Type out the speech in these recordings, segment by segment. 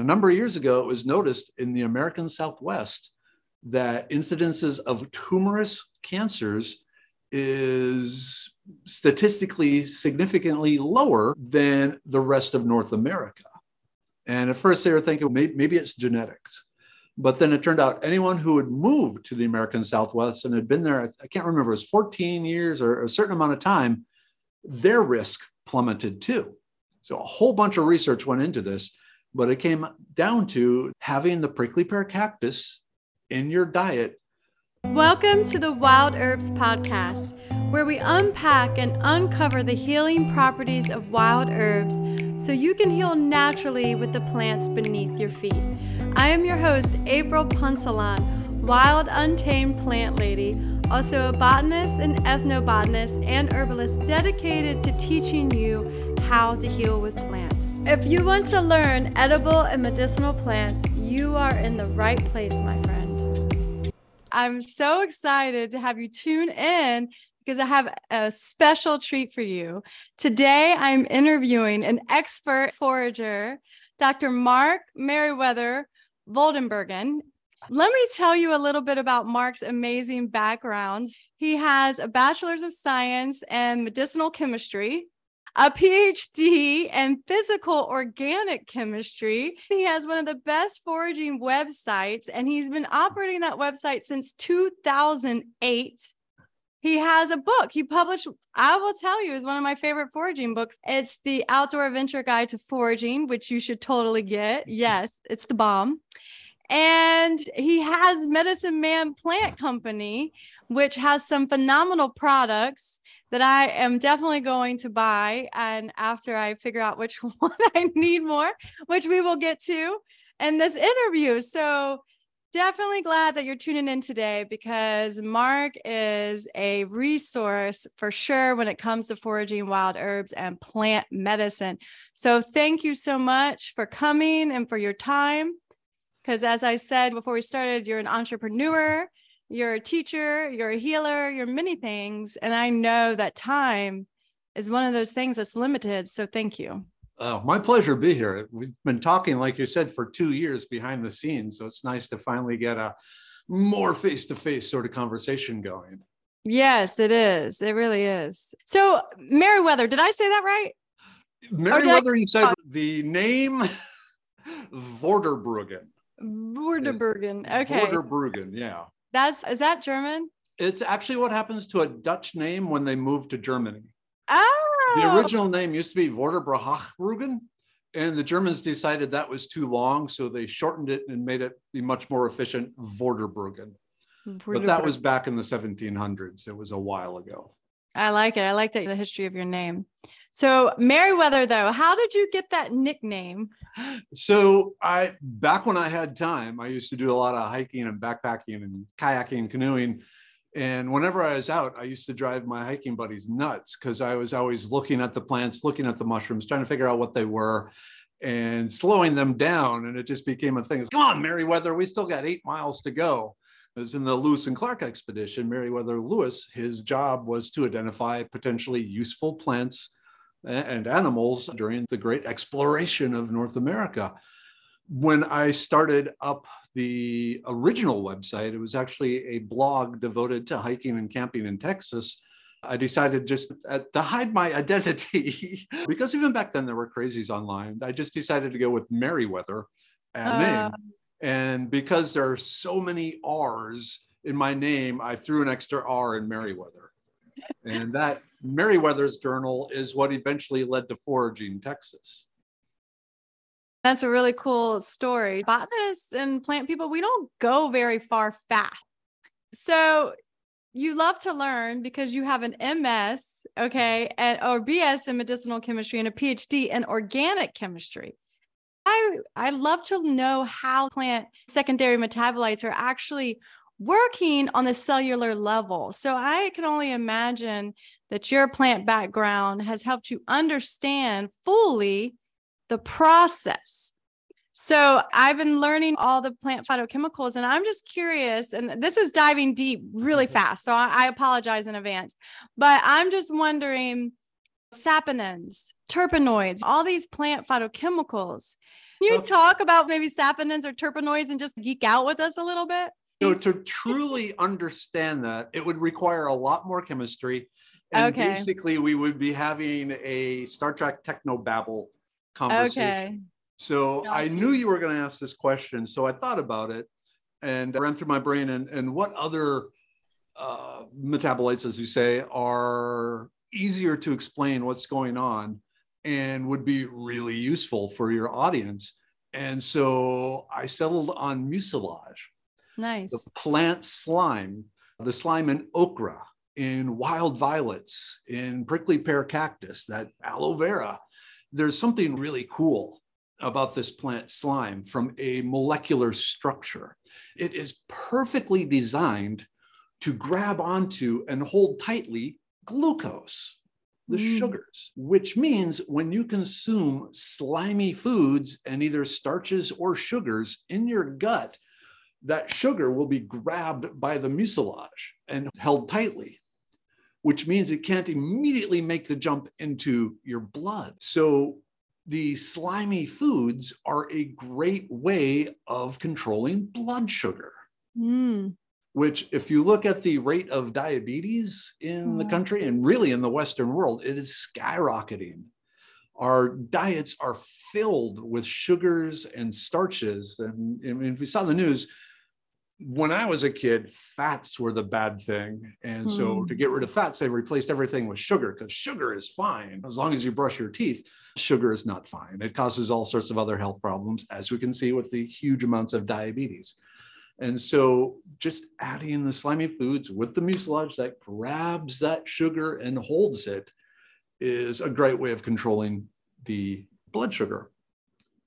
A number of years ago, it was noticed in the American Southwest that incidences of tumorous cancers is statistically significantly lower than the rest of North America. And at first they were thinking maybe, it's genetics. But then it turned out anyone who had moved to the American Southwest and had been there, I can't remember, it was 14 years or a certain amount of time, their risk plummeted too. So a whole bunch of research went into this, but it came down to having the prickly pear cactus in your diet. Welcome to the Wild Herbs Podcast, where we unpack and uncover the healing properties of wild herbs so you can heal naturally with the plants beneath your feet. I am your host, April Punsalan, wild untamed plant lady, also a botanist and ethnobotanist and herbalist dedicated to teaching you how to heal with plants. If you want to learn edible and medicinal plants, you are in the right place, my friend. I'm so excited to have you tune in because I have a special treat for you. Today, I'm interviewing an expert forager, Dr. Mark Merriwether Vorderbruggen. Let me tell you a little bit about Mark's amazing background. He has a bachelor's of science in medicinal chemistry, a PhD in physical organic chemistry. He has one of the best foraging websites, and he's been operating that website since 2008. He has a book he published, I will tell you, is one of my favorite foraging books. It's the Outdoor Adventure Guide to Foraging, which you should totally get. Yes, it's the bomb. And he has Medicine Man Plant Company, which has some phenomenal products that I am definitely going to buy. And after I figure out which one I need more, which we will get to in this interview. So definitely glad that you're tuning in today because Mark is a resource for sure when it comes to foraging wild herbs and plant medicine. So thank you so much for coming and for your time. Because as I said before we started, you're an entrepreneur, you're a teacher, you're a healer, you're many things. And I know that time is one of those things that's limited. So thank you. Oh, my pleasure to be here. We've been talking, like you said, for two years behind the scenes. So it's nice to finally get a more face to face sort of conversation going. Yes, it is. It really is. So, Merriwether, did I say that right? Merriwether, I- you said oh. the name Vorderbruggen. Vorderbruggen. Okay. Vorderbruggen, yeah. That's is that German? It's actually what happens to a Dutch name when they move to Germany. Oh. The original name used to be Vorderbruggen, and the Germans decided that was too long, so they shortened it and made it the much more efficient Vorderbruggen. But that was back in the 1700s. It was a while ago. I like it. I like that the history of your name. So Merriwether, though, how did you get that nickname? So I back when I had time, I used to do a lot of hiking and backpacking and kayaking and canoeing. And whenever I was out, I used to drive my hiking buddies nuts because I was always looking at the plants, looking at the mushrooms, trying to figure out what they were and slowing them down. And it just became a thing. Come on, Merriwether, we still got eight miles to go. It was in the Lewis and Clark expedition. Meriwether Lewis, his job was to identify potentially useful plants and animals during the great exploration of North America. When I started up the original website, it was actually a blog devoted to hiking and camping in Texas. I decided just uh, to hide my identity because even back then there were crazies online. I just decided to go with Merriwether at uh, name. And because there are so many R's in my name, I threw an extra R in Merriwether. And that Merriwether's Journal is what eventually led to Foraging Texas. That's a really cool story. Botanists and plant people, we don't go very far fast. So you love to learn because you have an MS, okay, and or BS in medicinal chemistry and a PhD in organic chemistry. I I love to know how plant secondary metabolites are actually working on the cellular level. So I can only imagine that your plant background has helped you understand fully the process. So I've been learning all the plant phytochemicals, and I'm just curious. And this is diving deep really mm-hmm. fast. So I, I apologize in advance, but I'm just wondering saponins, terpenoids, all these plant phytochemicals. Can you talk about maybe saponins or terpenoids and just geek out with us a little bit? So to truly understand that, it would require a lot more chemistry. And Okay. basically, we would be having a Star Trek techno babble conversation. Okay. So I knew you. you were going to ask this question. So I thought about it and ran through my brain and, and what other uh, metabolites, as you say, are easier to explain what's going on and would be really useful for your audience. And so I settled on mucilage Nice. the plant slime, the slime in okra, in wild violets, in prickly pear cactus, that aloe vera. There's something really cool about this plant slime from a molecular structure. It is perfectly designed to grab onto and hold tightly glucose, the Mm. sugars, which means when you consume slimy foods and either starches or sugars in your gut, that sugar will be grabbed by the mucilage and held tightly, which means it can't immediately make the jump into your blood. So the slimy foods are a great way of controlling blood sugar. Mm. Which, if you look at the rate of diabetes in the Mhm. country and really in the Western world, it is skyrocketing. Our diets are filled with sugars and starches. And if you saw the news, when I was a kid, fats were the bad thing. And so Hmm. to get rid of fats, they replaced everything with sugar because sugar is fine as long as you brush your teeth. Sugar is not fine. It causes all sorts of other health problems, as we can see with the huge amounts of diabetes. And so just adding the slimy foods with the mucilage that grabs that sugar and holds it is a great way of controlling the blood sugar.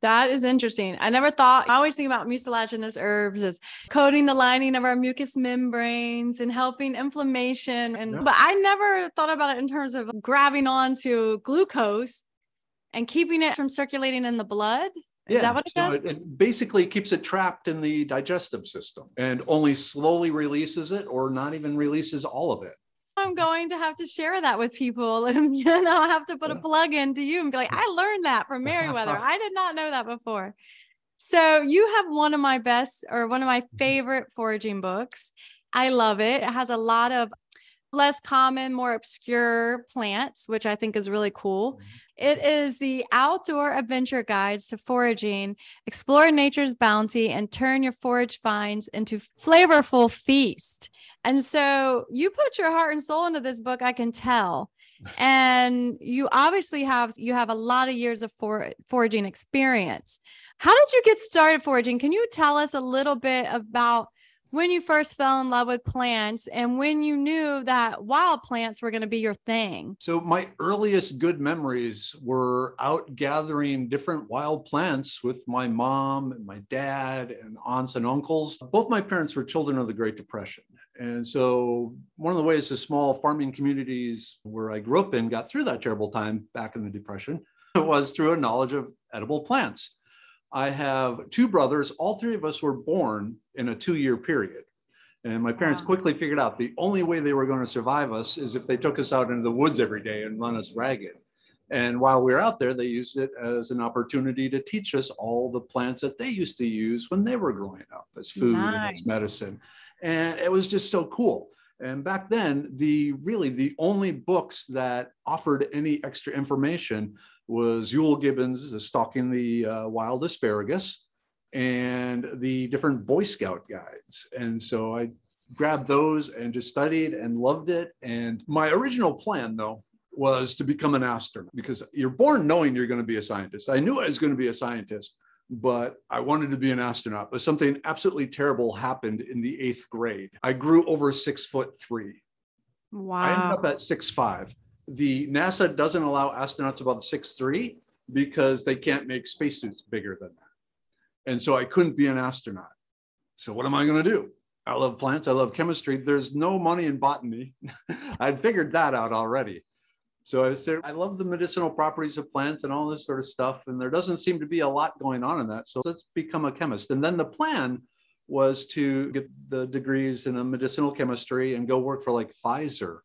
That is interesting. I never thought, I always think about mucilaginous herbs as coating the lining of our mucous membranes and helping inflammation. And Yeah. but I never thought about it in terms of grabbing onto glucose and keeping it from circulating in the blood. Is that what it so? It, it basically keeps it trapped in the digestive system and only slowly releases it or not even releases all of it. I'm going to have to share that with people. And you know, I have to put a plug into you and be like, I learned that from Merriwether. I did not know that before. So you have one of my best or one of my Mm-hmm. favorite foraging books. I love it. It has a lot of less common, more obscure plants, which I think is really cool. Mm-hmm. It is the outdoor adventure guides to foraging. Explore nature's bounty and turn your forage finds into flavorful feast. And so you put your heart and soul into this book, I can tell. And you obviously have you have a lot of years of for, foraging experience. How did you get started foraging? Can you tell us a little bit about when you first fell in love with plants and when you knew that wild plants were going to be your thing? So my earliest good memories were out gathering different wild plants with my mom and my dad and aunts and uncles. Both my parents were children of the Great Depression. And so one of the ways the small farming communities where I grew up in got through that terrible time back in the Depression was through a knowledge of edible plants. I have two brothers. All three of us were born in a two year period. And my parents Wow. quickly figured out the only way they were going to survive us is if they took us out into the woods every day and run us ragged. And while we were out there, they used it as an opportunity to teach us all the plants that they used to use when they were growing up as food and Nice. as medicine. And it was just so cool. And back then, the really the only books that offered any extra information was Euell Gibbons, Stalking the uh, Wild Asparagus, and the different Boy Scout guides. And so I grabbed those and just studied and loved it. And my original plan, though, was to become an astronaut because you're born knowing you're going to be a scientist. I knew I was going to be a scientist, but I wanted to be an astronaut. But something absolutely terrible happened in the eighth grade. I grew over six foot three. Wow. I ended up at six five. The NASA doesn't allow astronauts above six three because they can't make spacesuits bigger than that. And so I couldn't be an astronaut. So what am I going to do? I love plants. I love chemistry. There's no money in botany. I'd figured that out already. So I said, I love the medicinal properties of plants and all this sort of stuff. And there doesn't seem to be a lot going on in that. So let's become a chemist. And then the plan was to get the degrees in medicinal chemistry and go work for like Pfizer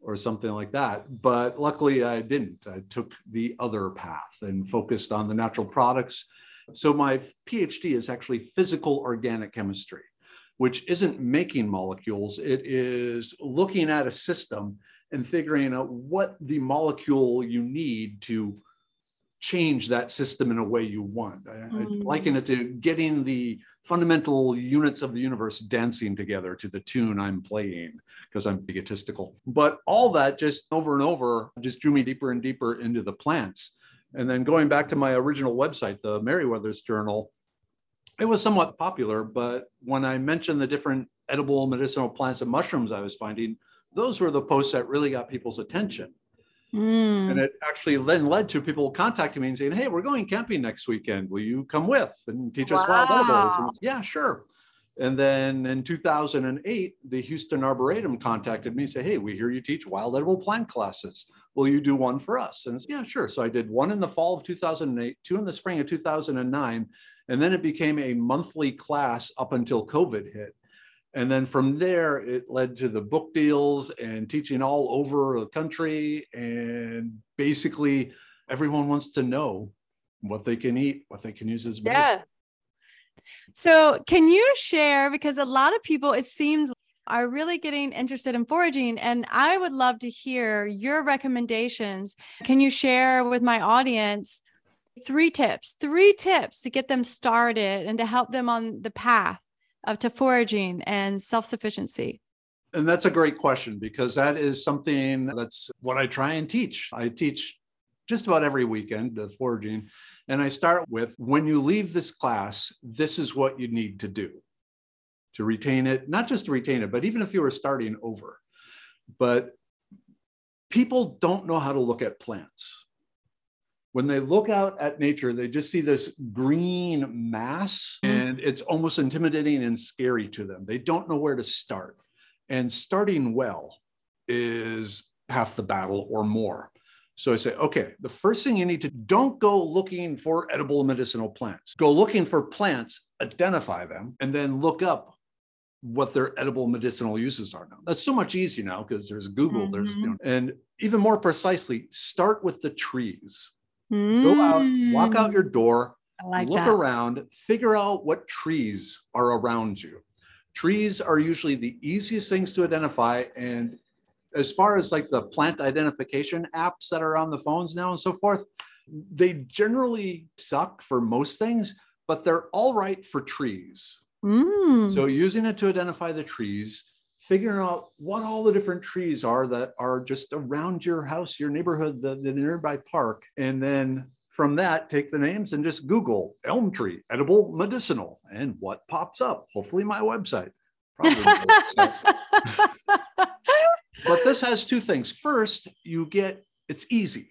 or something like that. But luckily I didn't. I took the other path and focused on the natural products So my PhD is actually physical organic chemistry, which isn't making molecules, it is looking at a system and figuring out what the molecule you need to change that system in a way you want. I, I Mm. liken it to getting the fundamental units of the universe dancing together to the tune I'm playing because I'm egotistical. But all that just over and over just drew me deeper and deeper into the plants. And then going back to my original website, the Merriwether's Journal, it was somewhat popular, but when I mentioned the different edible medicinal plants and mushrooms I was finding, those were the posts that really got people's attention. Mm. And it actually then led to people contacting me and saying, Hey, we're going camping next weekend. Will you come with and teach us wild edibles? And, yeah, sure. And then in 2008, the Houston Arboretum contacted me and said, Hey, we hear you teach wild edible plant classes. Will you do one for us? And said, yeah, sure. So I did one in the fall of 2008, two in the spring of 2009. And then it became a monthly class up until COVID hit. And then from there, it led to the book deals and teaching all over the country. And basically, everyone wants to know what they can eat, what they can use as medicine. Yeah. So, can you share? Because a lot of people, it seems, are really getting interested in foraging, and I would love to hear your recommendations. Can you share with my audience three tips, three tips to get them started and to help them on the path of to foraging and self sufficiency? And that's a great question because that is something that's what I try and teach. I teach just about every weekend the foraging. And I start with when you leave this class, this is what you need to do to retain it, not just to retain it, but even if you were starting over. But people don't know how to look at plants. When they look out at nature, they just see this green mass mm-hmm. and it's almost intimidating and scary to them. They don't know where to start. And starting well is half the battle or more. So I say, okay, the first thing you need to don't go looking for edible medicinal plants. Go looking for plants, identify them, and then look up what their edible medicinal uses are now. That's so much easier now because there's Google, there's you mm-hmm. know, and even more precisely, start with the trees. Go out, walk out your door, Mm, like look that. around, figure out what trees are around you. Trees are usually the easiest things to identify. And as far as like the plant identification apps that are on the phones now and so forth, they generally suck for most things, but they're all right for trees. Mm. So using it to identify the trees, figuring out what all the different trees are that are just around your house, your neighborhood, the, the nearby park, and then from that, take the names and just Google elm tree, edible medicinal, and what pops up. Hopefully, my website. Probably my website. But this has two things. First, you get it's easy.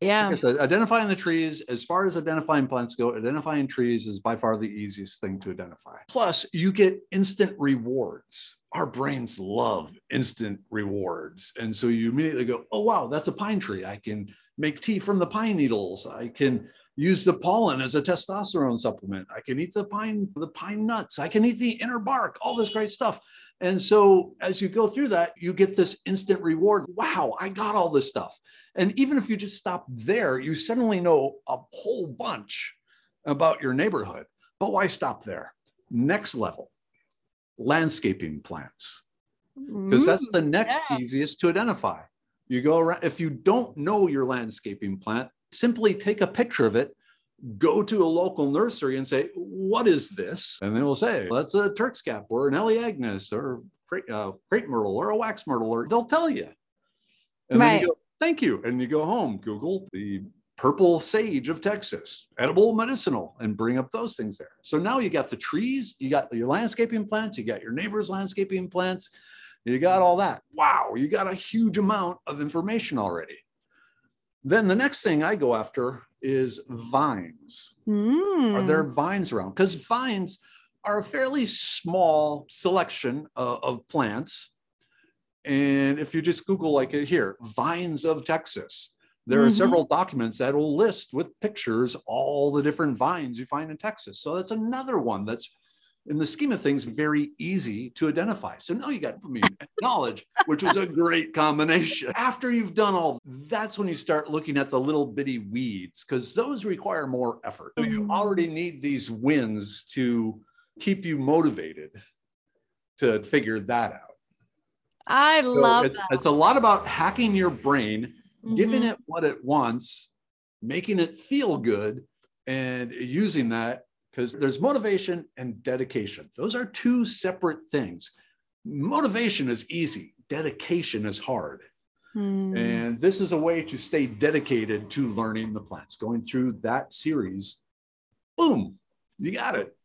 yeah. Said, identifying the trees, as far as identifying plants go, identifying trees is by far the easiest thing to identify. Plus, you get instant rewards. Our brains love instant rewards. And so you immediately go, oh, wow, that's a pine tree. I can make tea from the pine needles. I can use the pollen as a testosterone supplement. I can eat the pine, for the pine nuts. I can eat the inner bark, all this great stuff. And so as you go through that, you get this instant reward. Wow, I got all this stuff. And even if you just stop there, you suddenly know a whole bunch about your neighborhood. But why stop there? Next level landscaping plants, because that's the next yeah. easiest to identify. You go around, if you don't know your landscaping plant, simply take a picture of it, go to a local nursery and say, What is this? And they will say, well, That's a Turk's cap or an Elaeagnus or a uh, crepe myrtle or a wax myrtle, or they'll tell you. And then Right. you go, Thank you. And you go home, Google the purple sage of Texas, edible medicinal, and bring up those things there. So now you got the trees, you got your landscaping plants, you got your neighbor's landscaping plants, you got all that. Wow, you got a huge amount of information already. Then the next thing I go after is vines. Mm. Are there vines around? Because vines are a fairly small selection uh, of plants. And if you just Google, like here, vines of Texas, there are Mhm. several documents that will list with pictures all the different vines you find in Texas. So that's another one that's in the scheme of things, very easy to identify. So now you got I mean, knowledge, which was a great combination. After you've done all, that's when you start looking at the little bitty weeds because those require more effort. So you already need these wins to keep you motivated to figure that out. I so love it's, it's, a lot about hacking your brain, mm-hmm. giving it what it wants, making it feel good, and using that because there's motivation and dedication. Those are two separate things. Motivation is easy, dedication is hard. Hmm. And this is a way to stay dedicated to learning the plants. Going through that series, boom, you got it.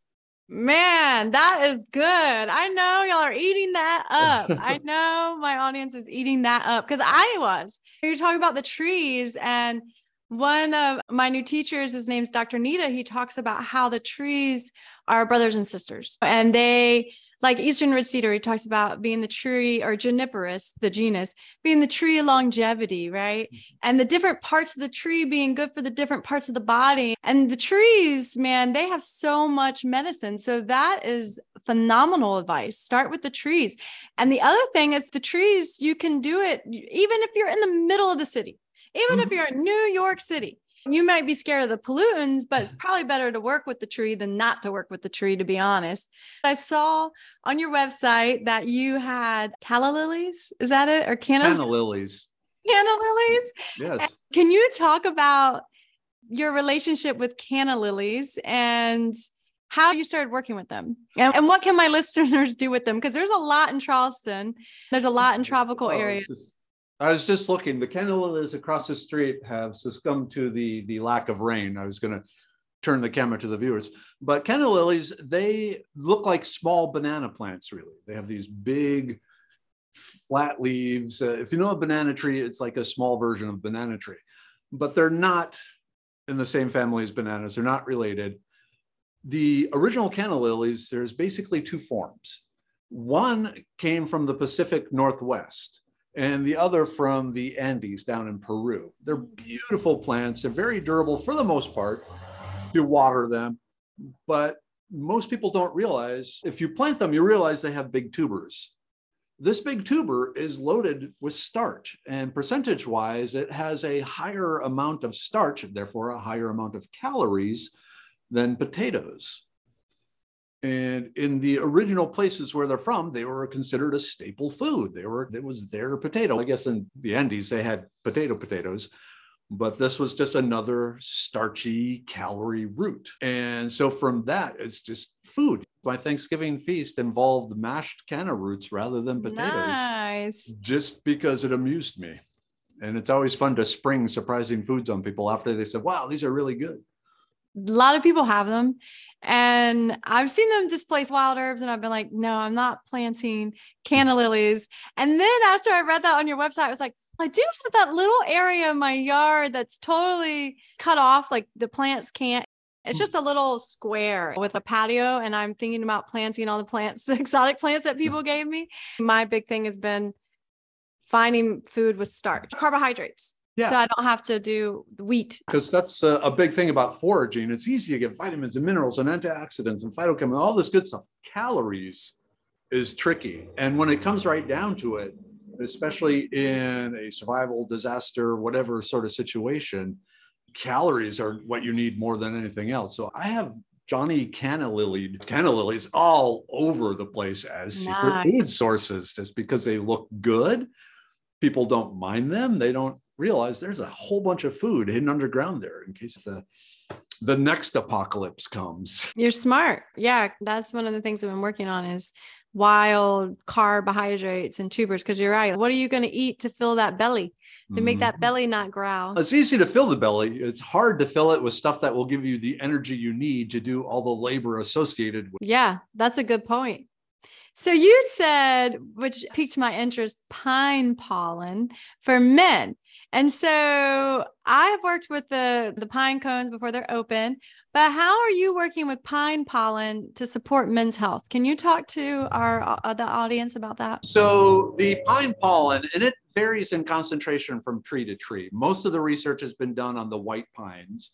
Man, that is good. I know y'all are eating that up. I know my audience is eating that up because I was. You're talking about the trees and one of my new teachers, his name's Dr. Nita, he talks about how the trees are brothers and sisters. And they, like Eastern Red Cedar, he talks about being the tree or juniperus, the genus, being the tree of longevity, right? Mm-hmm. And the different parts of the tree being good for the different parts of the body. And the trees, man, they have so much medicine. So that is phenomenal advice. Start with the trees. And the other thing is the trees, you can do it even if you're in the middle of the city even mm-hmm. if you're in New York City, you might be scared of the pollutants, but it's probably better to work with the tree than not to work with the tree, to be honest. I saw on your website that you had calla lilies. Is that it? Or canna, canna lilies? Canna lilies? Yes. Can you talk about your relationship with canna lilies and how you started working with them and, and what can my listeners do with them? Because there's a lot in Charleston, there's a lot in tropical areas. I was just looking. The canna lilies across the street have succumbed to the the lack of rain. I was going to turn the camera to the viewers, but canna lilies they look like small banana plants. Really, they have these big flat leaves. Uh, if you know a banana tree, it's like a small version of banana tree, but they're not in the same family as bananas. They're not related. The original canna lilies, there's basically two forms. One came from the Pacific Northwest and the other from the Andes down in Peru. They're beautiful plants. They're very durable for the most part. You water them, but most people don't realize if you plant them, you realize they have big tubers. This big tuber is loaded with starch, and percentage wise, it has a higher amount of starch, therefore, a higher amount of calories than potatoes. And in the original places where they're from, they were considered a staple food. They were, it was their potato. I guess in the Andes, they had potato potatoes, but this was just another starchy calorie root. And so from that, it's just food. My Thanksgiving feast involved mashed canna roots rather than potatoes. Nice. Just because it amused me. And it's always fun to spring surprising foods on people after they said, wow, these are really good. A lot of people have them. And I've seen them displace wild herbs, and I've been like, no, I'm not planting canna lilies. And then after I read that on your website, I was like, I do have that little area in my yard that's totally cut off, like the plants can't. It's just a little square with a patio, and I'm thinking about planting all the plants, the exotic plants that people gave me. My big thing has been finding food with starch, carbohydrates. Yeah. So I don't have to do wheat. Because that's a, a, big thing about foraging. It's easy to get vitamins and minerals and antioxidants and phytochemicals, all this good stuff. Calories is tricky. And when it comes right down to it, especially in a survival disaster, whatever sort of situation, calories are what you need more than anything else. So I have Johnny canna lily, canna lilies all over the place as nice. secret food sources just because they look good. People don't mind them. They don't realize there's a whole bunch of food hidden underground there in case the the next apocalypse comes. You're smart. Yeah, that's one of the things I've been working on is wild carbohydrates and tubers because you're right. What are you going to eat to fill that belly? To make that mm-hmm. belly not growl. It's easy to fill the belly. It's hard to fill it with stuff that will give you the energy you need to do all the labor associated with. Yeah, that's a good point. So you said, which piqued my interest, pine pollen for men. And so I have worked with the the pine cones before they're open, but how are you working with pine pollen to support men's health? Can you talk to our uh, the audience about that? So the pine pollen, and it varies in concentration from tree to tree. Most of the research has been done on the white pines,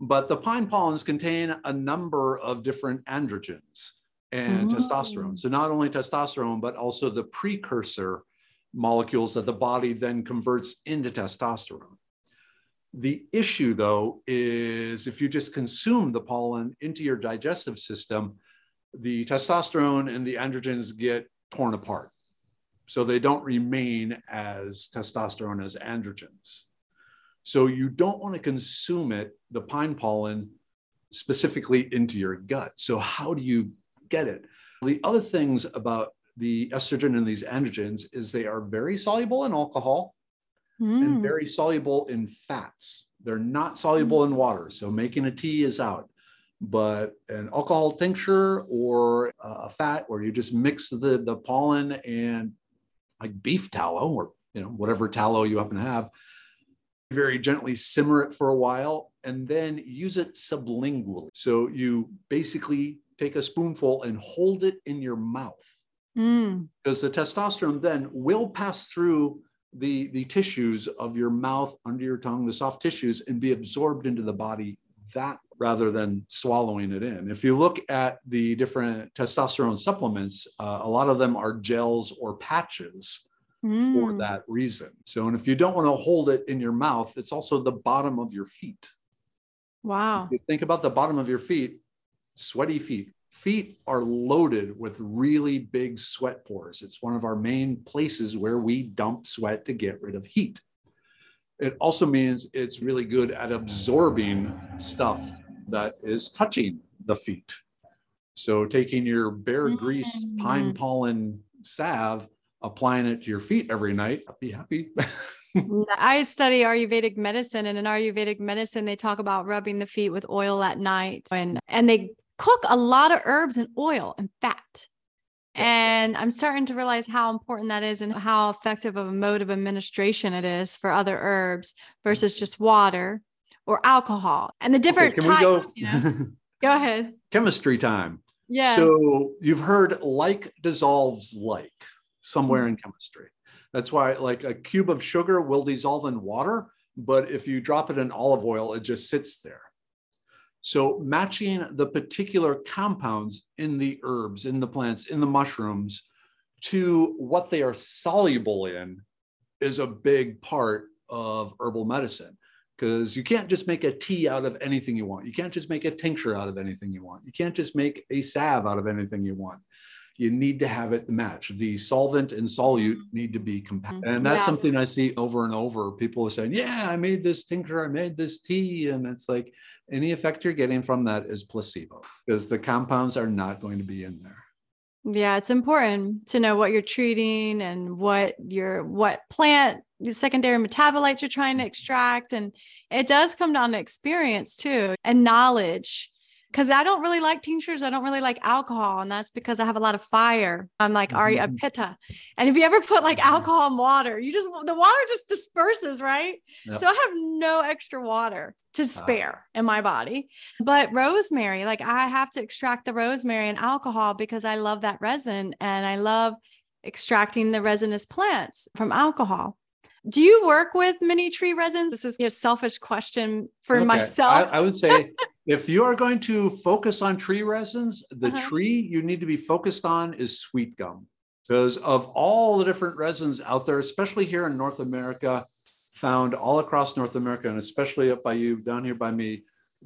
but the pine pollens contain a number of different androgens. and mm. testosterone. So not only testosterone, but also the precursor molecules that the body then converts into testosterone. The issue, though, is if you just consume the pollen into your digestive system, the testosterone and the androgens get torn apart. So they don't remain as testosterone as androgens. So you don't want to consume it, the pine pollen, specifically into your gut. So, how do you get it? The other things about the estrogen and these androgens is they are very soluble in alcohol mm. and very soluble in fats. They're not soluble in water. So making a tea is out. But an alcohol tincture or a fat where you just mix the, the pollen and like beef tallow or you know whatever tallow you happen to have, very gently simmer it for a while and then use it sublingually. So you basically take a spoonful and hold it in your mouth mm. because the testosterone then will pass through the, the tissues of your mouth, under your tongue, the soft tissues, and be absorbed into the body that rather than swallowing it in. If you look at the different testosterone supplements, uh, a lot of them are gels or patches mm. for that reason. So, and if you don't want to hold it in your mouth, it's also the bottom of your feet. Wow. If you think about the bottom of your feet, sweaty feet. Feet are loaded with really big sweat pores. It's one of our main places where we dump sweat to get rid of heat. It also means it's really good at absorbing stuff that is touching the feet. So, taking your bear grease pine mm. pollen salve, applying it to your feet every night, I'd be happy. I study Ayurvedic medicine, and in Ayurvedic medicine, they talk about rubbing the feet with oil at night, and and they cook a lot of herbs and oil and fat. And I'm starting to realize how important that is and how effective of a mode of administration it is for other herbs versus just water or alcohol and the different okay, types. Go? You know? go ahead. Chemistry time. Yeah. So you've heard like dissolves like somewhere in chemistry. That's why, like a cube of sugar will dissolve in water, but if you drop it in olive oil, it just sits there. So, matching the particular compounds in the herbs, in the plants, in the mushrooms to what they are soluble in is a big part of herbal medicine because you can't just make a tea out of anything you want. You can't just make a tincture out of anything you want. You can't just make a salve out of anything you want you need to have it match. The solvent and solute mm-hmm. need to be compatible. And that's yeah. something I see over and over. People are saying, Yeah, I made this tincture, I made this tea. And it's like any effect you're getting from that is placebo because the compounds are not going to be in there. Yeah, it's important to know what you're treating and what your what plant the secondary metabolites you're trying to extract. And it does come down to experience too and knowledge because I don't really like tinctures. I don't really like alcohol. And that's because I have a lot of fire. I'm like Ari mm-hmm. Pitta. And if you ever put like mm-hmm. alcohol in water, you just, the water just disperses, right? Yep. So I have no extra water to ah. spare in my body. But rosemary, like I have to extract the rosemary and alcohol because I love that resin and I love extracting the resinous plants from alcohol. Do you work with many tree resins? This is a selfish question for okay. myself. I, I would say if you are going to focus on tree resins, the uh-huh. tree you need to be focused on is sweet gum. Because of all the different resins out there, especially here in North America, found all across North America, and especially up by you, down here by me,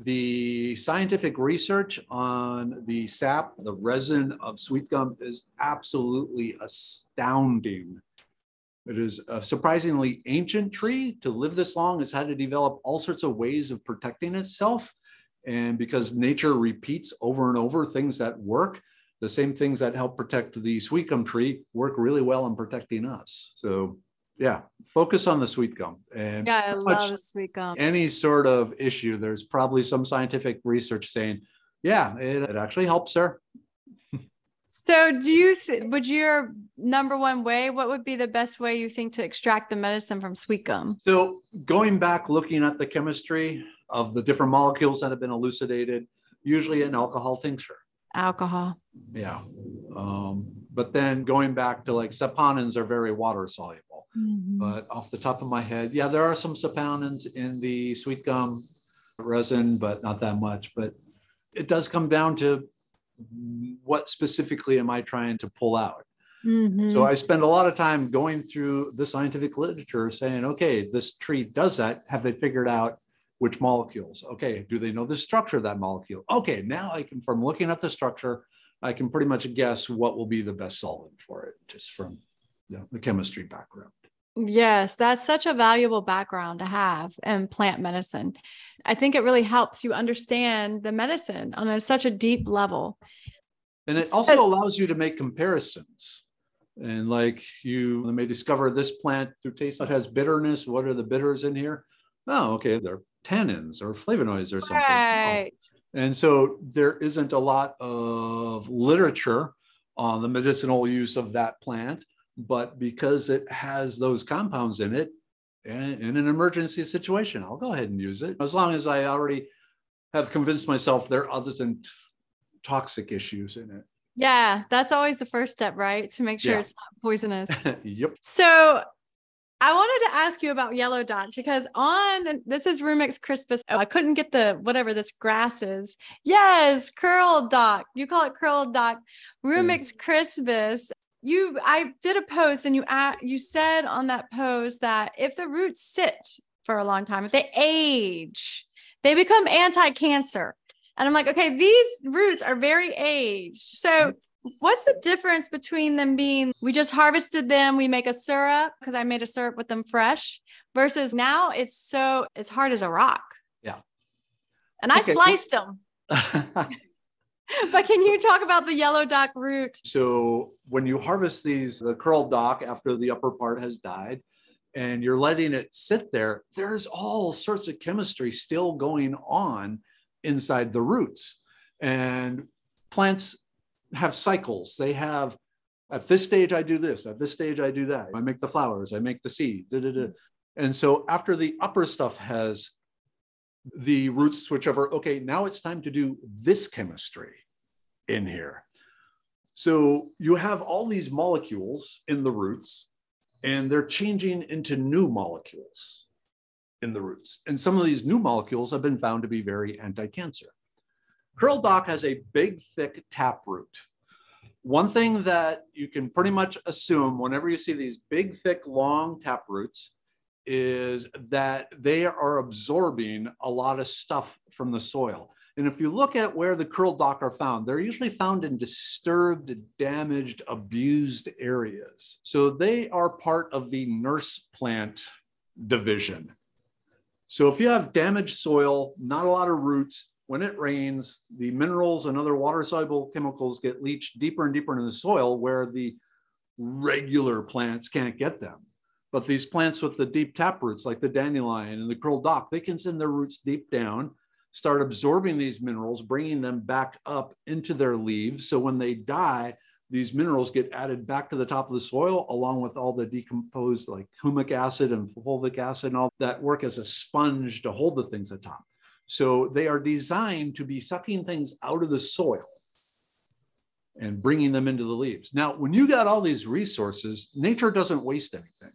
the scientific research on the sap, the resin of sweet gum is absolutely astounding. It is a surprisingly ancient tree. To live this long, has had to develop all sorts of ways of protecting itself. And because nature repeats over and over things that work, the same things that help protect the sweet gum tree work really well in protecting us. So yeah, focus on the sweet gum. And yeah, I love the sweet gum. Any sort of issue, there's probably some scientific research saying, yeah, it, it actually helps her. So do you th- would your number one way what would be the best way you think to extract the medicine from sweet gum so going back looking at the chemistry of the different molecules that have been elucidated, usually an alcohol tincture. Alcohol. Yeah. Um, but then going back to like saponins are very water soluble. Mm-hmm. But off the top of my head, yeah, there are some saponins in the sweet gum resin, but not that much. But it does come down to what specifically am I trying to pull out? Mhm. So I spend a lot of time going through the scientific literature saying, okay, this tree does that. Have they figured out which molecules? Okay, do they know the structure of that molecule? Okay, now I can, from looking at the structure, I can pretty much guess what will be the best solvent for it, just from you know, the chemistry background. Yes, that's such a valuable background to have in plant medicine. I think it really helps you understand the medicine on a, such a deep level. And it also allows you to make comparisons. And like you may discover this plant through taste that has bitterness. What are the bitters in here? Oh, okay, they're tannins or flavonoids or something. Oh. Right. And so there isn't a lot of literature on the medicinal use of that plant, but because it has those compounds in it, in an emergency situation, I'll go ahead and use it as long as I already have convinced myself there isn't toxic issues in it. Yeah, that's always the first step, right? To make sure Yeah. it's not poisonous. yep. So I wanted to ask you about yellow dock because on this is Rumex crispus. Oh, I couldn't get the whatever this grass is. Yes, curl dock. You call it curl dock. Mm. Rumex crispus. You, I did a post and you a you said on that post that if the roots sit for a long time, if they age, they become anti-cancer. And I'm like, okay, these roots are very aged. So mm-hmm. What's the difference between them being we just harvested them, we make a syrup because I made a syrup with them fresh versus now it's so it's hard as a rock. Yeah. And I Okay. sliced them. But can you talk about the yellow dock root? so when you harvest these, the curled dock after the upper part has died, and you're letting it sit there, there's all sorts of chemistry still going on inside the roots. And plants have cycles. They have at this stage I do this, at this stage I do that. I make the flowers, I make the seed. And so after the upper stuff has the roots switch over, okay, now it's time to do this chemistry in here. So you have all these molecules in the roots, and they're changing into new molecules in the roots. And some of these new molecules have been found to be very anti-cancer. Curl dock has a big, thick taproot. One thing that you can pretty much assume whenever you see these big, thick, long taproots is that they are absorbing a lot of stuff from the soil. And if you look at where the curled dock are found, they're usually found in disturbed, damaged, abused areas. So they are part of the nurse plant division. So if you have damaged soil, not a lot of roots, when it rains, the minerals and other water soluble chemicals get leached deeper and deeper into the soil where the regular plants can't get them. But these plants with the deep tap roots, like the dandelion and the curl dock, they can send their roots deep down, start absorbing these minerals, bringing them back up into their leaves. So when they die, these minerals get added back to the top of the soil, along with all the decomposed, like humic acid and fulvic acid, and all that work as a sponge to hold the things atop. So they are designed to be sucking things out of the soil and bringing them into the leaves. Now, when you got all these resources, nature doesn't waste anything.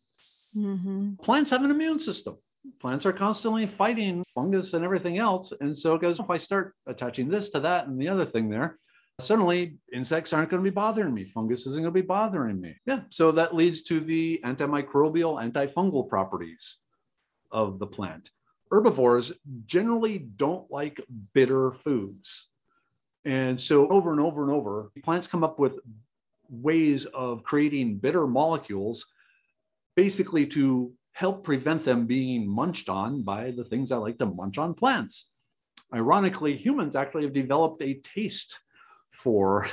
Mm-hmm. Plants have an immune system. Plants are constantly fighting fungus and everything else. And so it goes, if I start attaching this to that and the other thing there, suddenly insects aren't going to be bothering me. Fungus isn't going to be bothering me. Yeah. So that leads to the antimicrobial, antifungal properties of the plant. Herbivores generally don't like bitter foods. And so over and over and over, plants come up with ways of creating bitter molecules basically to help prevent them being munched on by the things I like to munch on plants. Ironically, humans actually have developed a taste for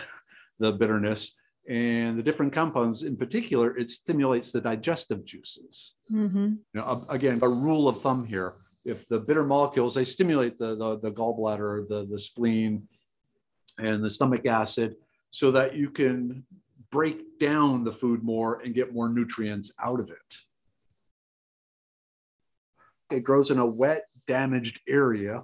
the bitterness and the different compounds in particular, it stimulates the digestive juices. Mm-hmm. You know, again, a rule of thumb here, if the bitter molecules, they stimulate the, the, the gallbladder, the, the spleen, and the stomach acid so that you can break down the food more and get more nutrients out of it. It grows in a wet, damaged area.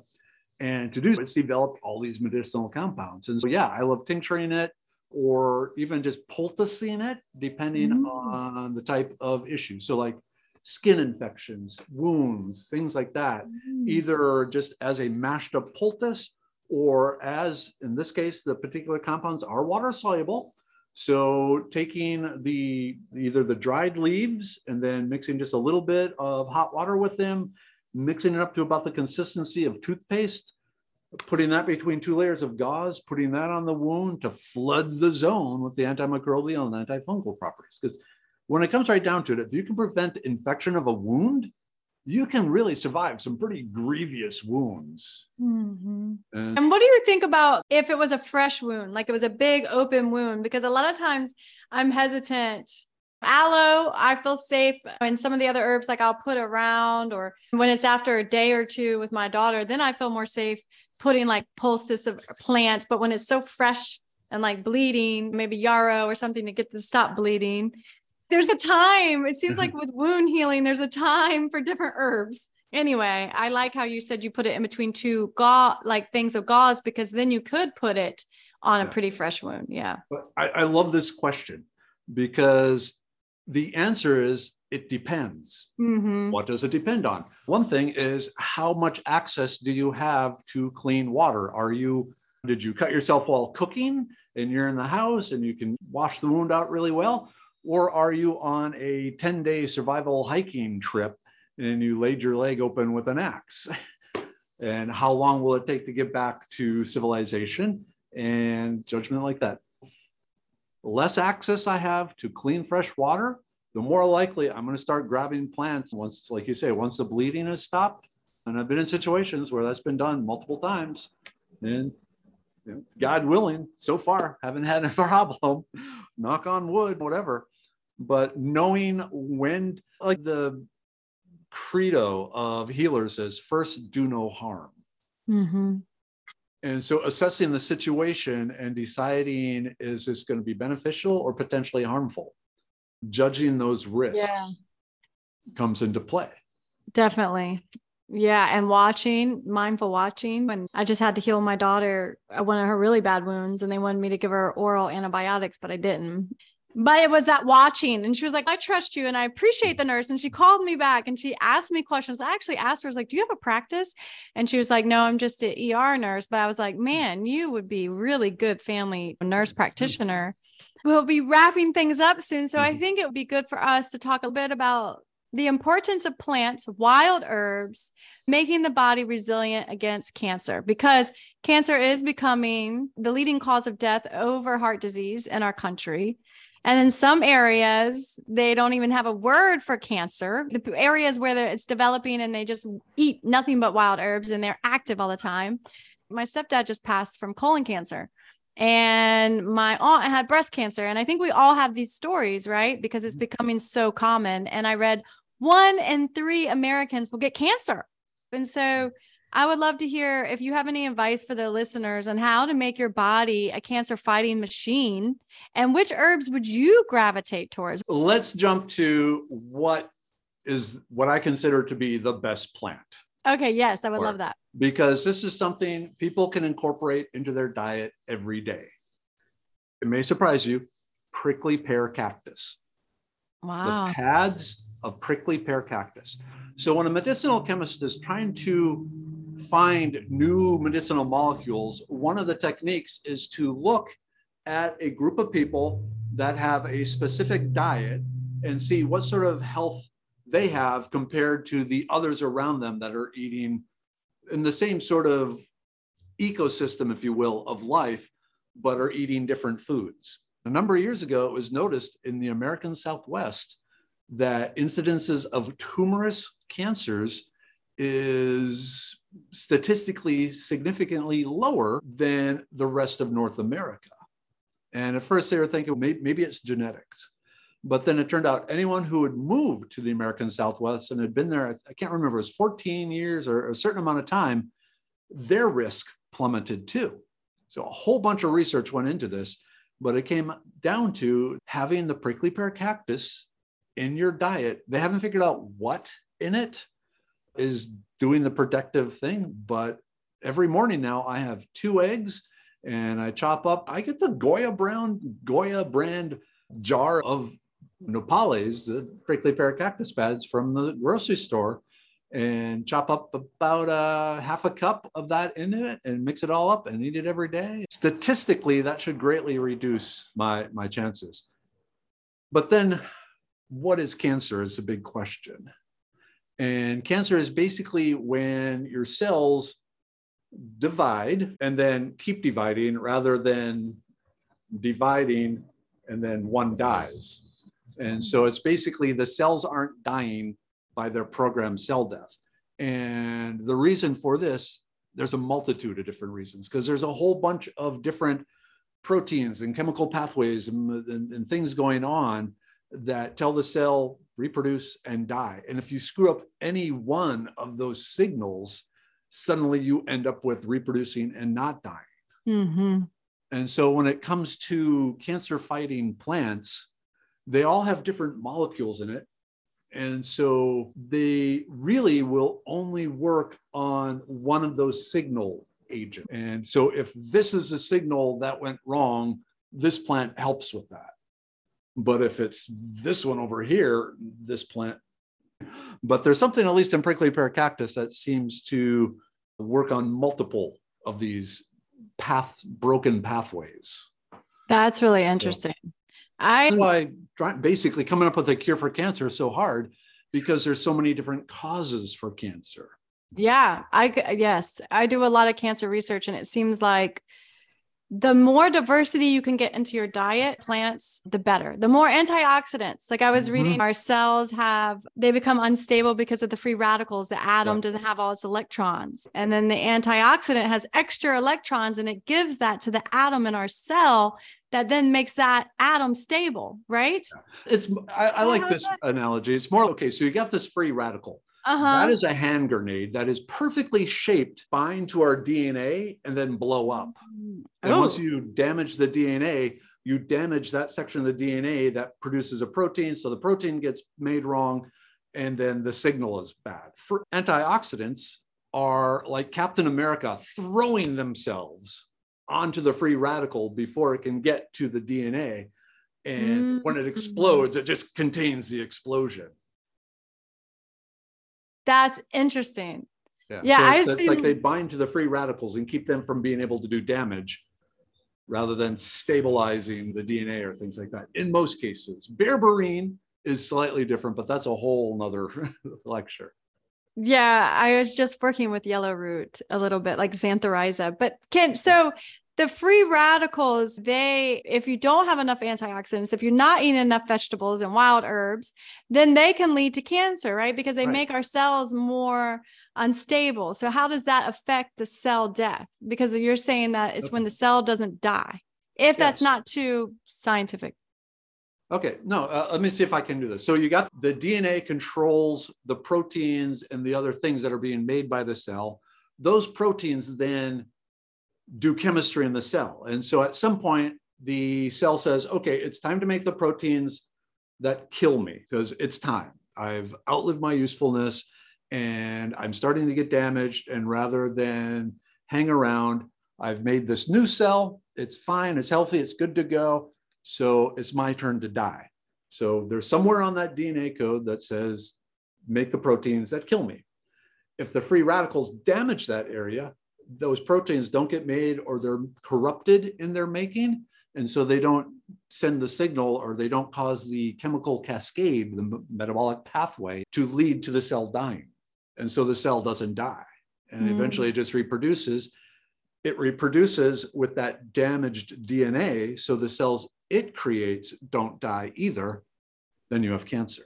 And to do so, it's developed all these medicinal compounds. And so, yeah, I love tincturing it or even just poulticing it, depending Mm. on the type of issue. So, like skin infections, wounds, things like that, either just as a mashed up poultice or as in this case, the particular compounds are water soluble. So taking the either the dried leaves and then mixing just a little bit of hot water with them, mixing it up to about the consistency of toothpaste, putting that between two layers of gauze, putting that on the wound to flood the zone with the antimicrobial and antifungal properties. Because when it comes right down to it, if you can prevent infection of a wound, you can really survive some pretty grievous wounds. Mm-hmm. And, and what do you think about if it was a fresh wound, like it was a big open wound? Because a lot of times I'm hesitant. Aloe, I feel safe. And some of the other herbs, like I'll put around, or when it's after a day or two with my daughter, then I feel more safe putting like poultice of plants. But when it's so fresh and like bleeding, maybe yarrow or something to get to stop bleeding, there's a time. It seems like mm-hmm. with wound healing, there's a time for different herbs. Anyway, I like how you said you put it in between two gauze, like things of gauze, because then you could put it on a pretty fresh wound. Yeah. But I, I love this question because the answer is it depends. Mm-hmm. What does it depend on? One thing is how much access do you have to clean water? Are you did you cut yourself while cooking and you're in the house and you can wash the wound out really well? Or are you on a 10 day survival hiking trip and you laid your leg open with an axe? and how long will it take to get back to civilization and judgment like that? The less access I have to clean fresh water, the more likely I'm going to start grabbing plants once, like you say, once the bleeding has stopped. And I've been in situations where that's been done multiple times. And God willing, so far haven't had a problem. Knock on wood, whatever but knowing when, like the credo of healers is first do no harm. Mm-hmm. And so assessing the situation and deciding is this going to be beneficial or potentially harmful, judging those risks yeah. comes into play. Definitely. Yeah. And watching, mindful watching. When I just had to heal my daughter uh, one of her really bad wounds, and they wanted me to give her oral antibiotics, but I didn't but it was that watching and she was like i trust you and i appreciate the nurse and she called me back and she asked me questions. I actually asked her I was like do you have a practice? And she was like no i'm just an er nurse but i was like man you would be really good family nurse practitioner we'll be wrapping things up soon. So i mm-hmm. think it would be good for us to talk a bit about the importance of plants wild herbs making the body resilient against cancer because cancer is becoming the leading cause of death over heart disease in our country and in some areas, they don't even have a word for cancer. The areas where it's developing and they just eat nothing but wild herbs and they're active all the time. My stepdad just passed from colon cancer and my aunt had breast cancer. And I think we all have these stories, right? Because it's mm-hmm. becoming so common. And I read one in three Americans will get cancer. And so I would love to hear if you have any advice for the listeners on how to make your body a cancer fighting machine and which herbs would you gravitate towards? Let's jump to what is what I consider to be the best plant. Okay, yes, I would or, love that. Because this is something people can incorporate into their diet every day. It may surprise you prickly pear cactus. Wow. The pads of prickly pear cactus. So when a medicinal chemist is trying to find new medicinal molecules, one of the techniques is to look at a group of people that have a specific diet and see what sort of health they have compared to the others around them that are eating in the same sort of ecosystem, if you will, of life, but are eating different foods. A number of years ago, it was noticed in the American Southwest that incidences of tumorous cancers is statistically significantly lower than the rest of North America. And at first they were thinking maybe, it's genetics. But then it turned out anyone who had moved to the American Southwest and had been there, I can't remember, it was 14 years or a certain amount of time, their risk plummeted too. So a whole bunch of research went into this, but it came down to having the prickly pear cactus in your diet. They haven't figured out what in it is doing the protective thing. But every morning now, I have two eggs and I chop up. I get the Goya Brown Goya brand jar of nopales, the prickly pear cactus pads from the grocery store. and chop up about a half a cup of that into it and mix it all up and eat it every day. Statistically, that should greatly reduce my, my chances. But then, what is cancer is the big question. And cancer is basically when your cells divide and then keep dividing rather than dividing and then one dies. And so it's basically the cells aren't dying by their programmed cell death. And the reason for this, there's a multitude of different reasons because there's a whole bunch of different proteins and chemical pathways and, and, and, things going on that tell the cell reproduce and die. And if you screw up any one of those signals, suddenly you end up with reproducing and not dying. Mm-hmm. And so when it comes to cancer fighting plants, they all have different molecules in it. And so they really will only work on one of those signal agents. And so if this is a signal that went wrong, this plant helps with that. But if it's this one over here, this plant, but there's something, at least in prickly pear cactus, that seems to work on multiple of these path broken pathways. That's really interesting. So, I that's why basically coming up with a cure for cancer is so hard because there's so many different causes for cancer. Yeah, I yes, I do a lot of cancer research and it seems like the more diversity you can get into your diet, plants, the better. The more antioxidants. Like I was mm-hmm. reading, our cells have, they become unstable because of the free radicals. The atom yeah. doesn't have all its electrons. And then the antioxidant has extra electrons and it gives that to the atom in our cell that then makes that atom stable, right? It's, I, I like this analogy. It's more okay. So you got this free radical. Uh-huh. That is a hand grenade that is perfectly shaped, bind to our DNA, and then blow up. Mm. And oh. once you damage the DNA, you damage that section of the DNA that produces a protein. So the protein gets made wrong, and then the signal is bad. For antioxidants are like Captain America throwing themselves onto the free radical before it can get to the DNA. And mm-hmm. when it explodes, it just contains the explosion. That's interesting. Yeah, yeah so it's, it's like they bind to the free radicals and keep them from being able to do damage rather than stabilizing the DNA or things like that. In most cases, berberine is slightly different, but that's a whole nother lecture. Yeah, I was just working with yellow root a little bit, like xanthorhiza. But can so the free radicals, they, if you don't have enough antioxidants, if you're not eating enough vegetables and wild herbs, then they can lead to cancer, right? Because they right. make our cells more unstable. So, how does that affect the cell death? Because you're saying that it's okay. when the cell doesn't die, if yes. that's not too scientific. Okay, no, uh, let me see if I can do this. So, you got the DNA controls the proteins and the other things that are being made by the cell. Those proteins then do chemistry in the cell. And so at some point, the cell says, okay, it's time to make the proteins that kill me because it's time. I've outlived my usefulness and I'm starting to get damaged. And rather than hang around, I've made this new cell. It's fine, it's healthy, it's good to go. So it's my turn to die. So there's somewhere on that DNA code that says, make the proteins that kill me. If the free radicals damage that area, those proteins don't get made or they're corrupted in their making. And so they don't send the signal or they don't cause the chemical cascade, the metabolic pathway to lead to the cell dying. And so the cell doesn't die. And mm. eventually it just reproduces. It reproduces with that damaged DNA. So the cells it creates don't die either. Then you have cancer.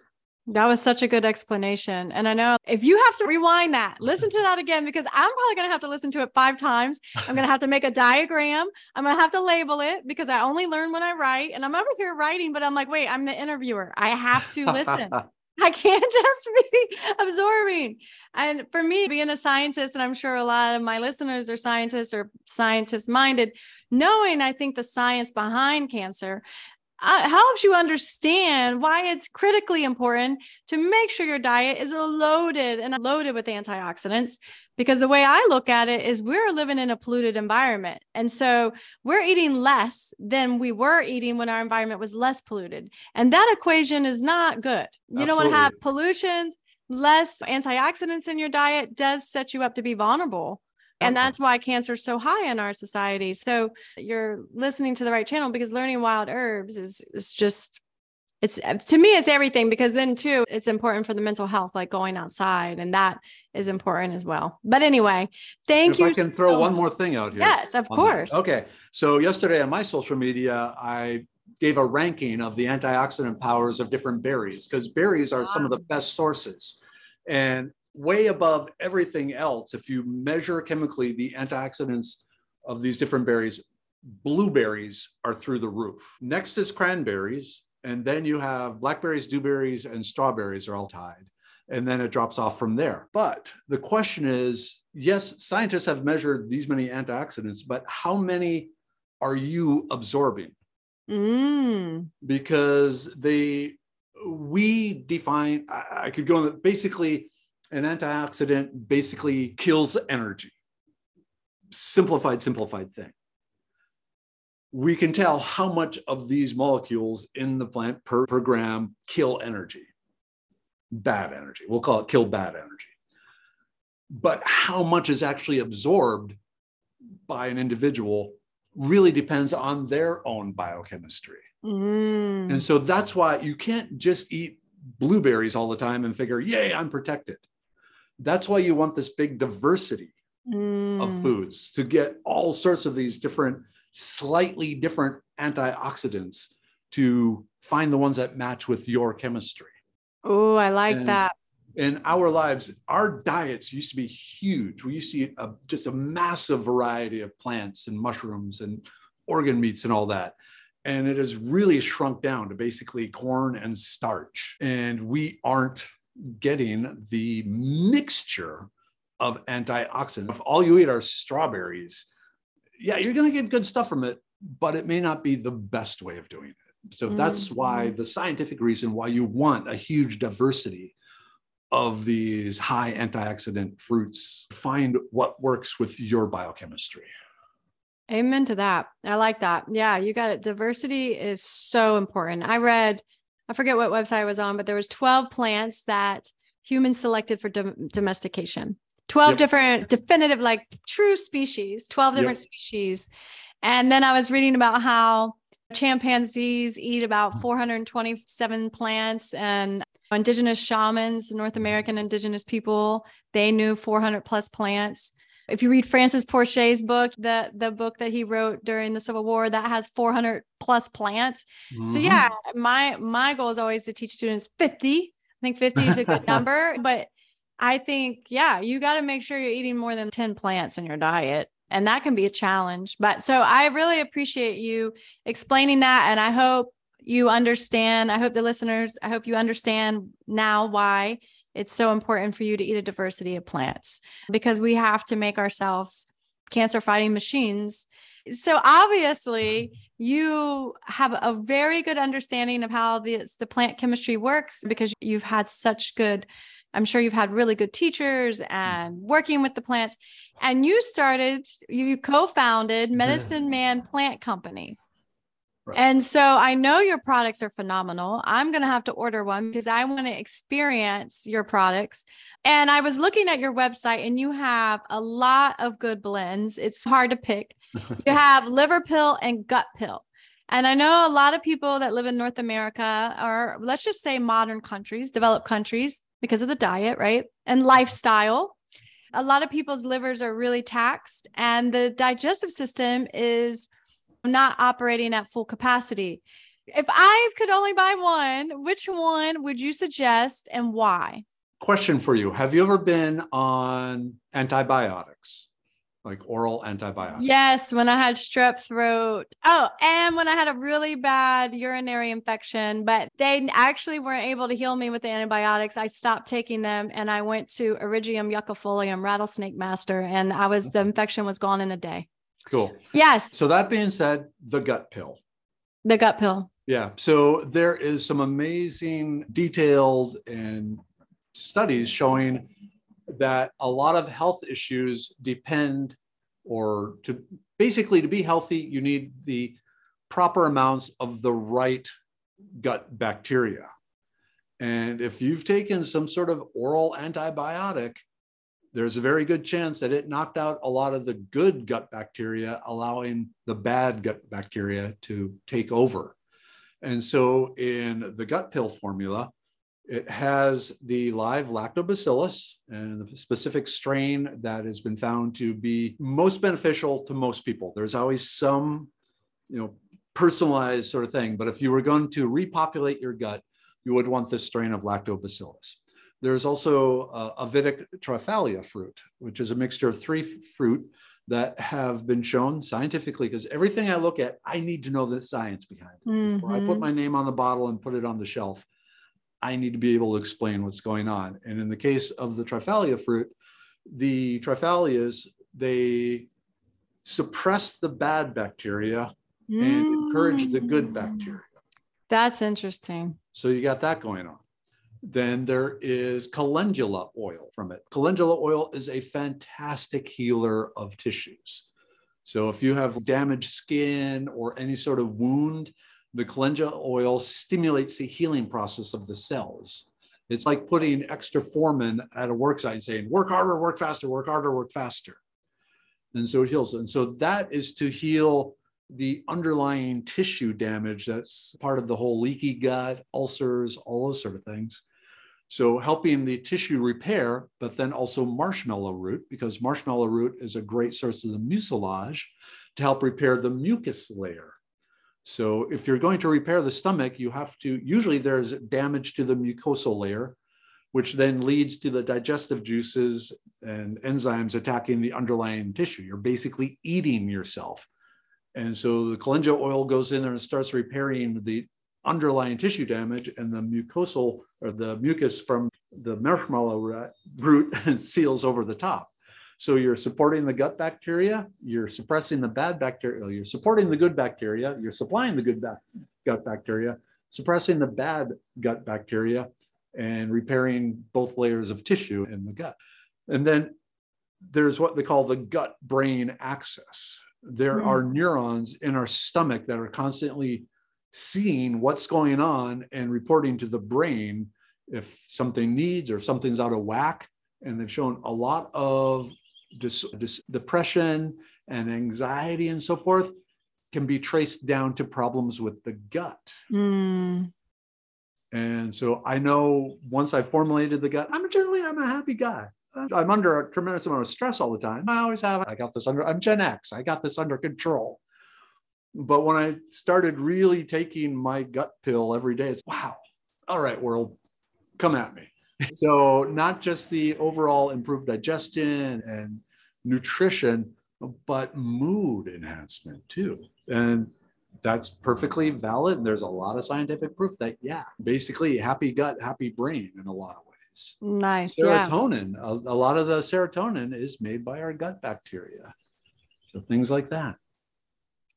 That was such a good explanation. And I know if you have to rewind that, listen to that again, because I'm probably going to have to listen to it five times. I'm going to have to make a diagram. I'm going to have to label it because I only learn when I write. And I'm over here writing, but I'm like, wait, I'm the interviewer. I have to listen. I can't just be absorbing. And for me, being a scientist, and I'm sure a lot of my listeners are scientists or scientist minded, knowing I think the science behind cancer, uh, helps you understand why it's critically important to make sure your diet is loaded and loaded with antioxidants. Because the way I look at it is we're living in a polluted environment. And so we're eating less than we were eating when our environment was less polluted. And that equation is not good. You Absolutely. don't want to have pollutions less antioxidants in your diet does set you up to be vulnerable. And that's why cancer is so high in our society. So you're listening to the right channel because learning wild herbs is, is just it's uh, to me it's everything because then too it's important for the mental health like going outside and that is important as well but anyway thank if you i can throw one more thing out here yes of course that. okay so yesterday on my social media i gave a ranking of the antioxidant powers of different berries because berries are wow. some of the best sources and way above everything else if you measure chemically the antioxidants of these different berries blueberries are through the roof next is cranberries and then you have blackberries, dewberries, and strawberries are all tied. And then it drops off from there. But the question is yes, scientists have measured these many antioxidants, but how many are you absorbing? Mm. Because they, we define, I, I could go on, basically, an antioxidant basically kills energy. Simplified, simplified thing we can tell how much of these molecules in the plant per, per gram kill energy, bad energy. We'll call it kill bad energy. But how much is actually absorbed by an individual really depends on their own biochemistry. Mm. And so that's why you can't just eat blueberries all the time and figure, yay, I'm protected. That's why you want this big diversity mm. of foods to get all sorts of these different slightly different antioxidants to find the ones that match with your chemistry. Oh, I like and that. In our lives, our diets used to be huge. We used to eat a, just a massive variety of plants and mushrooms and organ meats and all that. And it has really shrunk down to basically corn and starch. And we aren't getting the mixture of antioxidants. If all you eat are strawberries, yeah, you're going to get good stuff from it, but it may not be the best way of doing it. So mm-hmm. that's why the scientific reason why you want a huge diversity of these high antioxidant fruits. Find what works with your biochemistry. Amen to that. I like that. Yeah, you got it. Diversity is so important. I read, I forget what website I was on, but there was 12 plants that humans selected for domestication. 12 yep. different definitive like true species 12 different yep. species and then i was reading about how chimpanzees eat about mm. 427 plants and indigenous shamans north american indigenous people they knew 400 plus plants if you read Francis Porcher's book the the book that he wrote during the civil war that has 400 plus plants mm-hmm. so yeah my my goal is always to teach students 50 i think 50 is a good number but I think, yeah, you got to make sure you're eating more than 10 plants in your diet. And that can be a challenge. But so I really appreciate you explaining that. And I hope you understand. I hope the listeners, I hope you understand now why it's so important for you to eat a diversity of plants because we have to make ourselves cancer fighting machines. So obviously, you have a very good understanding of how the, the plant chemistry works because you've had such good I'm sure you've had really good teachers and working with the plants. And you started, you co founded mm-hmm. Medicine Man Plant Company. Right. And so I know your products are phenomenal. I'm going to have to order one because I want to experience your products. And I was looking at your website and you have a lot of good blends. It's hard to pick. you have liver pill and gut pill. And I know a lot of people that live in North America or let's just say modern countries, developed countries, because of the diet, right? And lifestyle. A lot of people's livers are really taxed, and the digestive system is not operating at full capacity. If I could only buy one, which one would you suggest and why? Question for you Have you ever been on antibiotics? like oral antibiotics. Yes, when I had strep throat. Oh, and when I had a really bad urinary infection, but they actually weren't able to heal me with the antibiotics. I stopped taking them and I went to Eryngium yuccifolium rattlesnake master and I was the infection was gone in a day. Cool. Yes. So that being said, the gut pill. The gut pill. Yeah. So there is some amazing detailed and studies showing that a lot of health issues depend or to basically to be healthy you need the proper amounts of the right gut bacteria And if you've taken some sort of oral antibiotic, there's a very good chance that it knocked out a lot of the good gut bacteria, allowing the bad gut bacteria to take over. And so in the gut pill formula, it has the live lactobacillus and the specific strain that has been found to be most beneficial to most people. There's always some, you know, personalized sort of thing, but if you were going to repopulate your gut, you would want this strain of lactobacillus. There's also uh, Ayurvedic triphala fruit, which is a mixture of three fruit that have been shown scientifically because everything I look at, I need to know the science behind it. Mm-hmm. Before I put mm-hmm. my name on the bottle and put it on the shelf, I need to be able to explain what's going on. And in the case of the triphala fruit, the triphalas, they suppress the bad bacteria mm. and encourage the good bacteria. That's interesting. So you got that going on. Then there is calendula oil from it. Calendula oil is a fantastic healer of tissues. So if you have damaged skin or any sort of wound, the calendula oil stimulates the healing process of the cells. It's like putting extra foreman at a work site saying, work harder, work faster, work harder, work faster. And so it heals. And so that is to heal the underlying tissue damage that's part of the whole leaky gut, ulcers, all those sort of things. So helping the tissue repair, but then also marshmallow root, because marshmallow root is a great source of the mucilage to help repair the mucus layer. So if you're going to repair the stomach, you have to, usually there's damage to the mucosal layer, which then leads to the digestive juices and enzymes attacking the underlying tissue. You're basically eating yourself. And so the calendula oil goes in there and starts repairing the underlying tissue damage and the mucosal or the mucus from the marshmallow root seals over the top. So you're supporting the gut bacteria, you're suppressing the bad bacteria, you're supporting the good bacteria, you're supplying the good gut bacteria, suppressing the bad gut bacteria, and repairing both layers of tissue in the gut. And then there's what they call the gut brain axis. There mm. are neurons in our stomach that are constantly seeing what's going on and reporting to the brain if something needs or something's out of whack. And they've shown a lot of dis- dis- depression and anxiety and so forth can be traced down to problems with the gut. Mm. And so I know once I formulated the gut, I'm generally I'm a happy guy. I'm under a tremendous amount of stress all the time. I always have. I got this under. I'm Gen X. I got this under control. But when I started really taking my gut pill every day, it's wow, all right, world, come at me. so, not just the overall improved digestion and nutrition, but mood enhancement too. And that's perfectly valid. And there's a lot of scientific proof that, yeah, basically happy gut, happy brain in a lot of ways. Nice. Serotonin, yeah. a, a lot of the serotonin is made by our gut bacteria. So, things like that.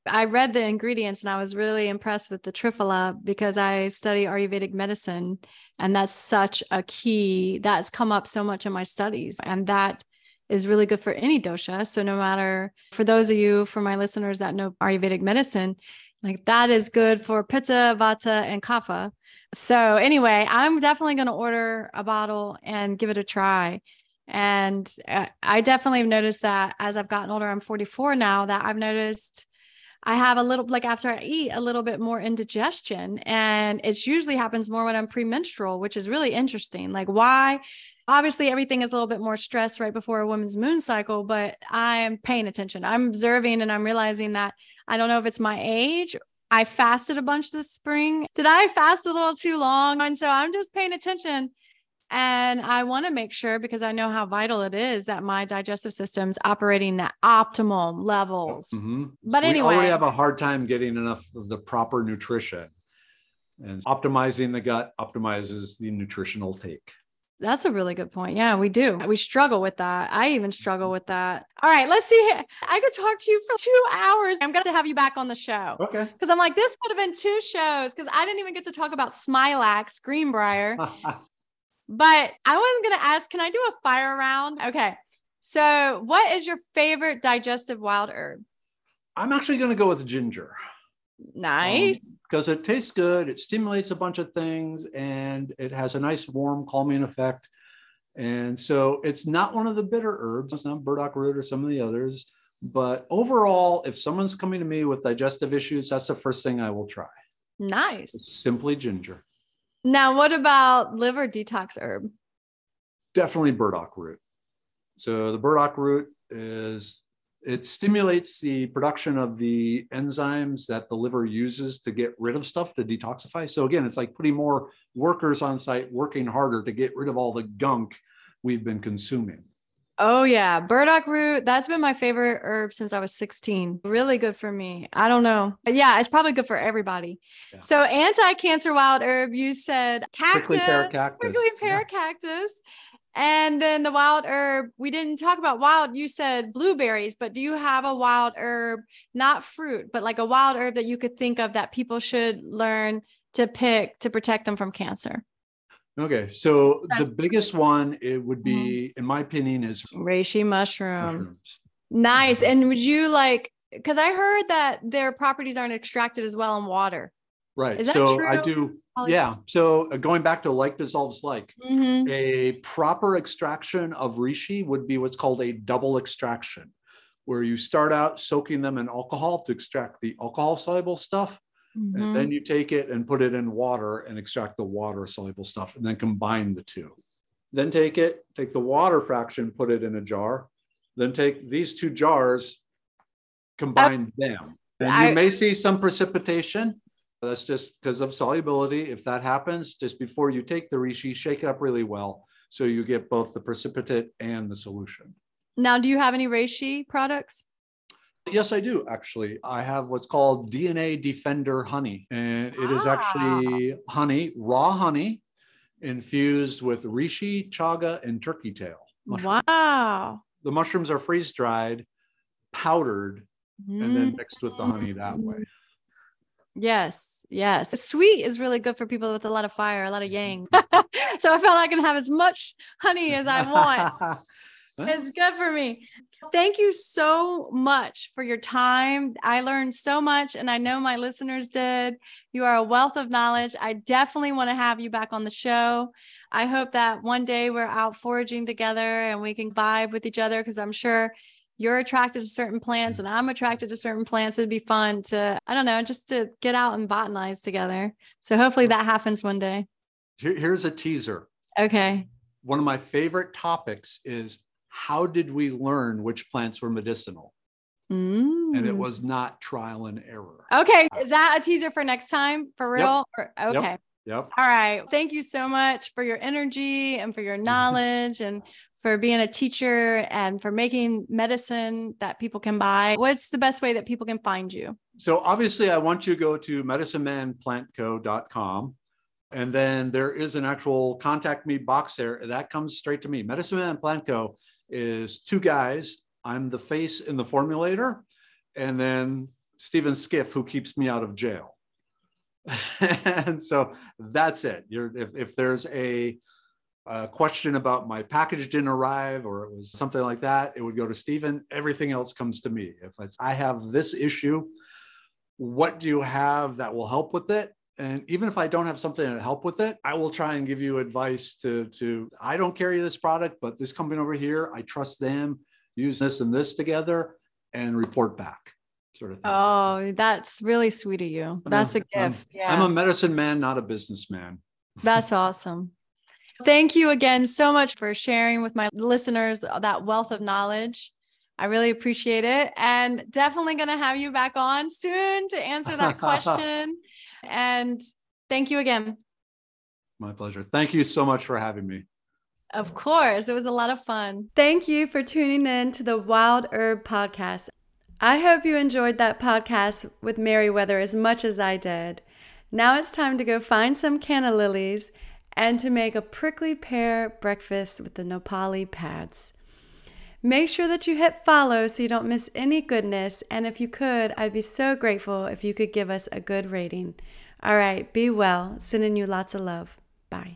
I read the ingredients and I was really impressed with the triphala because I study Ayurvedic medicine and that's such a key that's come up so much in my studies and that is really good for any dosha. So no matter for those of you for my listeners that know Ayurvedic medicine, like that is good for pitta, vata and kapha. So anyway, I'm definitely going to order a bottle and give it a try. And uh, I definitely have noticed that as I've gotten older, I'm 44 now, that I've noticed I have a little like after I eat a little bit more indigestion and it usually happens more when I'm premenstrual, which is really interesting. Like why obviously everything is a little bit more stress right before a woman's moon cycle, but I am paying attention. I'm observing and I'm realizing that I don't know if it's my age I fasted a bunch this spring. Did I fast a little too long? And so I'm just paying attention and I want to make sure because I know how vital it is that my digestive system's operating at optimal levels. Mm-hmm. But anyway, we have a hard time getting enough of the proper nutrition. And optimizing the gut optimizes the nutritional take. That's a really good point. Yeah, we do. We struggle with that. I even struggle with that. All right, let's see. I could talk to you for two hours. I'm going to have you back on the show. Okay. Because I'm like, this could have been two shows because I didn't even get to talk about Smilax, Greenbrier. But I wasn't going to ask, can I do a fire round? Okay. So, what is your favorite digestive wild herb? I'm actually going to go with ginger. Nice. Um, because it tastes good, it stimulates a bunch of things, and it has a nice warm calming effect. And so it's not one of the bitter herbs, it's not burdock root or some of the others. But overall, if someone's coming to me with digestive issues, that's the first thing I will try. Nice. It's simply ginger. Now, what about liver detox herb? Definitely burdock root. So the burdock root is it stimulates the production of the enzymes that the liver uses to get rid of stuff to detoxify. So again, it's like putting more workers on site working harder to get rid of all the gunk we've been consuming. Oh yeah, burdock root. That's been my favorite herb since I was 16. Really good for me. I don't know. But yeah, it's probably good for everybody. Yeah. So anti-cancer wild herb, you said cactus, prickly pear cactus. Prickly pear yeah. cactus. And then the wild herb, we didn't talk about wild. You said blueberries, but do you have a wild herb, not fruit, but like a wild herb that you could think of that people should learn to pick to protect them from cancer? Okay, so That's the biggest one it would be, mm-hmm. in my opinion, is reishi mushroom. Mushrooms. Nice. And would you like? Because I heard that their properties aren't extracted as well in water. Right. so true? I do. Yeah. So uh, going back to like dissolves like, mm-hmm. a proper extraction of reishi would be what's called a double extraction, where you start out soaking them in alcohol to extract the alcohol soluble stuff. Mm-hmm. And then you take it and put it in water and extract the water soluble stuff and then combine the two. Then take it, take the water fraction, put it in a jar. Then take these two jars, combine them. And I, you may see some precipitation. That's just because of solubility. If that happens, just before you take the reishi, shake it up really well so you get both the precipitate and the solution. Now, do you have any reishi products? Yes, I do actually. I have what's called DNA Defender honey, and it is actually honey, raw honey, infused with reishi, chaga, and turkey tail. Wow. The mushrooms are freeze dried, powdered, mm. and then mixed with the honey that way. Yes, yes. Sweet is really good for people with a lot of fire, a lot of yang. so I felt I can have as much honey as I want. it's good for me. Thank you so much for your time. I learned so much, and I know my listeners did. You are a wealth of knowledge. I definitely want to have you back on the show. I hope that one day we're out foraging together and we can vibe with each other because I'm sure you're attracted to certain plants and I'm attracted to certain plants. It'd be fun to, I don't know, just to get out and botanize together. So hopefully that happens one day. Here's a teaser. Okay. One of my favorite topics is how did we learn which plants were medicinal? Mm. And it mm. was not trial and error. Okay. Is that a teaser for next time? For real? Yep. Or, okay. Yep. Yep. All right. Thank you so much for your energy and for your knowledge and for being a teacher and for making medicine that people can buy. What's the best way that people can find you? So, obviously, I want you to go to medicinemanplantco.com and then there is an actual contact me box there that comes straight to me. Medicine Man Plant Co is two guys. I'm the face in the formulator, and then Stephen Skiff, who keeps me out of jail. and so that's it. You're, if, if there's a, a, question about my package didn't arrive or it was something like that, it would go to Stephen. Everything else comes to me. If I have this issue, what do you have that will help with it? And even if i don't have something to help with it i will try and give you advice to to i don't carry this product but this company over here i trust them use this and this together and report back sort of thing. oh so, that's really sweet of you. That's a gift I'm, yeah. I'm a medicine man not a businessman. That's awesome. Thank you again so much for sharing with my listeners that wealth of knowledge. I really appreciate it and definitely going to have you back on soon to answer that question. And thank you again. My pleasure. Thank you so much for having me. Of course. It was a lot of fun. Thank you for tuning in to the Wild Herb Podcast. I hope you enjoyed that podcast with Meriwether as much as I did. Now it's time to go find some canna lilies and to make a prickly pear breakfast with the nopali pads. Make sure that you hit follow so you don't miss any goodness. And if you could, I'd be so grateful if you could give us a good rating. All right, be well. Sending you lots of love.